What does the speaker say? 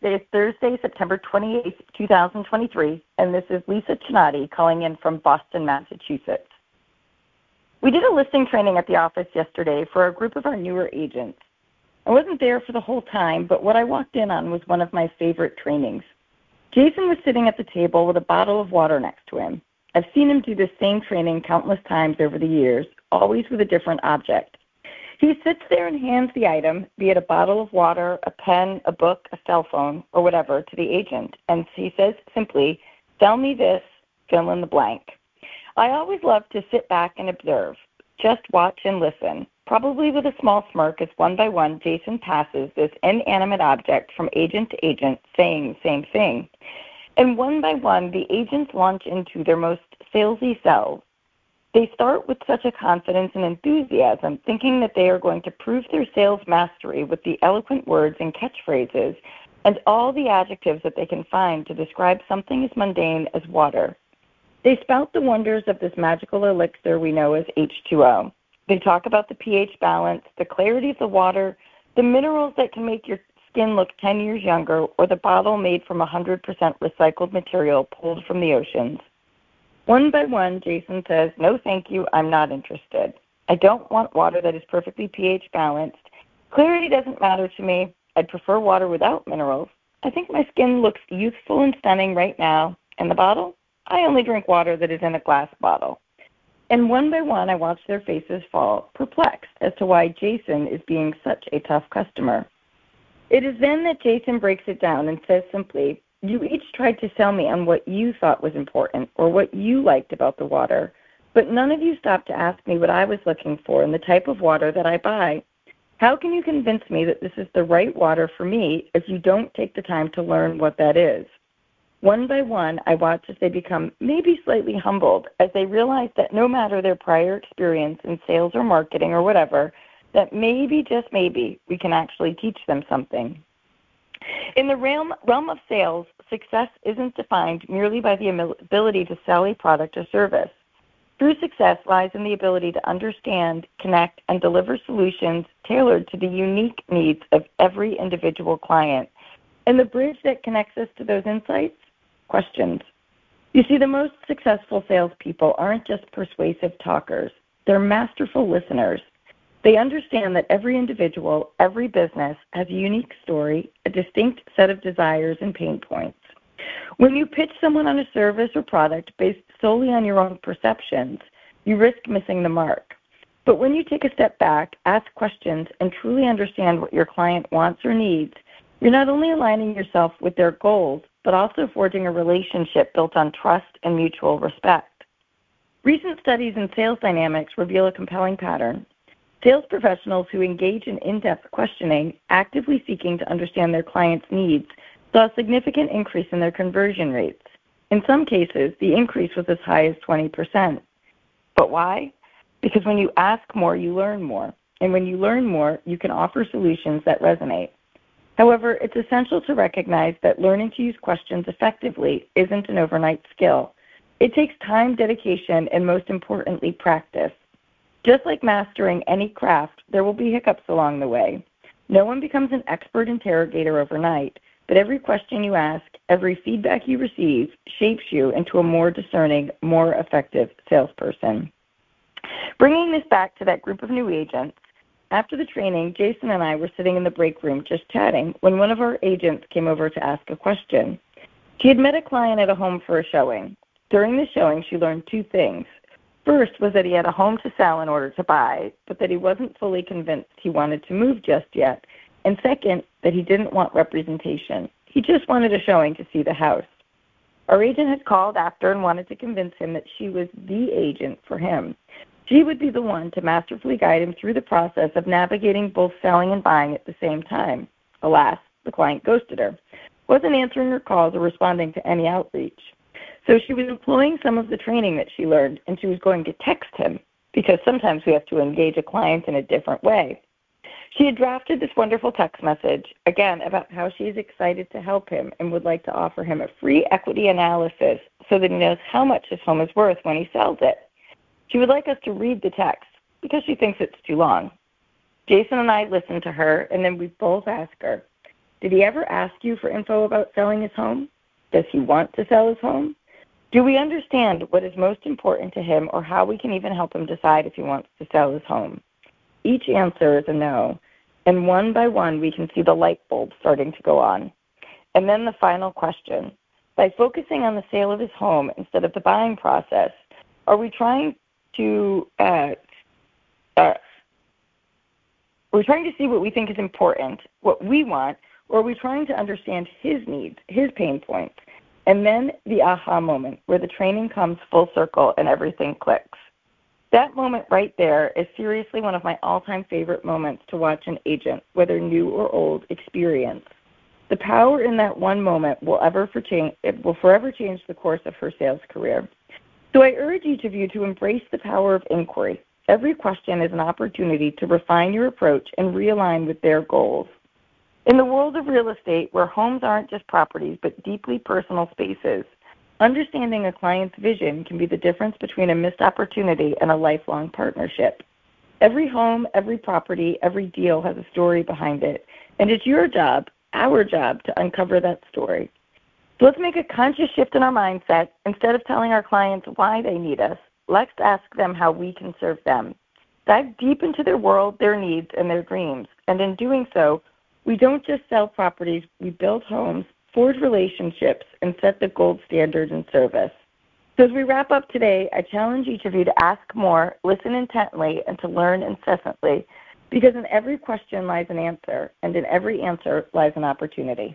Today is Thursday, September 28th, 2023, and this is Lisa Chinatti calling in from Boston, Massachusetts. We did a listing training at the office yesterday for a group of our newer agents. I wasn't there for the whole time, but what I walked in on was one of my favorite trainings. Jason was sitting at the table with a bottle of water next to him. I've seen him do this same training countless times over the years, always with a different object. He sits there and hands the item, be it a bottle of water, a pen, a book, a cell phone, or whatever, to the agent, and he says simply, Sell me this, fill in the blank. I always love to sit back and observe, just watch and listen, probably with a small smirk as one by one Jason passes this inanimate object from agent to agent, saying the same thing. And one by one, the agents launch into their most salesy selves they start with such a confidence and enthusiasm, thinking that they are going to prove their sales mastery with the eloquent words and catchphrases and all the adjectives that they can find to describe something as mundane as water. They spout the wonders of this magical elixir we know as H2O. They talk about the pH balance, the clarity of the water, the minerals that can make your skin look 10 years younger, or the bottle made from 100% recycled material pulled from the oceans. One by one, Jason says, No, thank you, I'm not interested. I don't want water that is perfectly pH balanced. Clarity doesn't matter to me. I'd prefer water without minerals. I think my skin looks youthful and stunning right now. And the bottle? I only drink water that is in a glass bottle. And one by one, I watch their faces fall, perplexed as to why Jason is being such a tough customer. It is then that Jason breaks it down and says simply, you each tried to sell me on what you thought was important or what you liked about the water, but none of you stopped to ask me what I was looking for and the type of water that I buy. How can you convince me that this is the right water for me if you don't take the time to learn what that is? One by one, I watch as they become maybe slightly humbled as they realize that no matter their prior experience in sales or marketing or whatever, that maybe, just maybe, we can actually teach them something. In the realm, realm of sales, success isn't defined merely by the ability to sell a product or service. True success lies in the ability to understand, connect, and deliver solutions tailored to the unique needs of every individual client. And the bridge that connects us to those insights? Questions. You see, the most successful salespeople aren't just persuasive talkers, they're masterful listeners. They understand that every individual, every business has a unique story, a distinct set of desires and pain points. When you pitch someone on a service or product based solely on your own perceptions, you risk missing the mark. But when you take a step back, ask questions, and truly understand what your client wants or needs, you're not only aligning yourself with their goals, but also forging a relationship built on trust and mutual respect. Recent studies in sales dynamics reveal a compelling pattern. Sales professionals who engage in in-depth questioning, actively seeking to understand their clients' needs, saw a significant increase in their conversion rates. In some cases, the increase was as high as 20%. But why? Because when you ask more, you learn more. And when you learn more, you can offer solutions that resonate. However, it's essential to recognize that learning to use questions effectively isn't an overnight skill. It takes time, dedication, and most importantly, practice. Just like mastering any craft, there will be hiccups along the way. No one becomes an expert interrogator overnight, but every question you ask, every feedback you receive, shapes you into a more discerning, more effective salesperson. Bringing this back to that group of new agents, after the training, Jason and I were sitting in the break room just chatting when one of our agents came over to ask a question. She had met a client at a home for a showing. During the showing, she learned two things. First was that he had a home to sell in order to buy, but that he wasn't fully convinced he wanted to move just yet. And second, that he didn't want representation. He just wanted a showing to see the house. Our agent had called after and wanted to convince him that she was the agent for him. She would be the one to masterfully guide him through the process of navigating both selling and buying at the same time. Alas, the client ghosted her, wasn't answering her calls or responding to any outreach. So she was employing some of the training that she learned, and she was going to text him because sometimes we have to engage a client in a different way. She had drafted this wonderful text message, again, about how she is excited to help him and would like to offer him a free equity analysis so that he knows how much his home is worth when he sells it. She would like us to read the text because she thinks it's too long. Jason and I listen to her, and then we both ask her, Did he ever ask you for info about selling his home? Does he want to sell his home? Do we understand what is most important to him or how we can even help him decide if he wants to sell his home? Each answer is a no, and one by one we can see the light bulb starting to go on. And then the final question. By focusing on the sale of his home instead of the buying process, are we trying to uh, uh, we're trying to see what we think is important, what we want, or are we trying to understand his needs, his pain points? And then the aha moment where the training comes full circle and everything clicks. That moment right there is seriously one of my all time favorite moments to watch an agent, whether new or old, experience. The power in that one moment will ever for change, it will forever change the course of her sales career. So I urge each of you to embrace the power of inquiry. Every question is an opportunity to refine your approach and realign with their goals. In the world of real estate, where homes aren't just properties but deeply personal spaces, understanding a client's vision can be the difference between a missed opportunity and a lifelong partnership. Every home, every property, every deal has a story behind it, and it's your job, our job, to uncover that story. So let's make a conscious shift in our mindset. Instead of telling our clients why they need us, let's ask them how we can serve them. Dive deep into their world, their needs, and their dreams. And in doing so, we don't just sell properties, we build homes, forge relationships, and set the gold standard in service. So as we wrap up today, I challenge each of you to ask more, listen intently, and to learn incessantly, because in every question lies an answer, and in every answer lies an opportunity.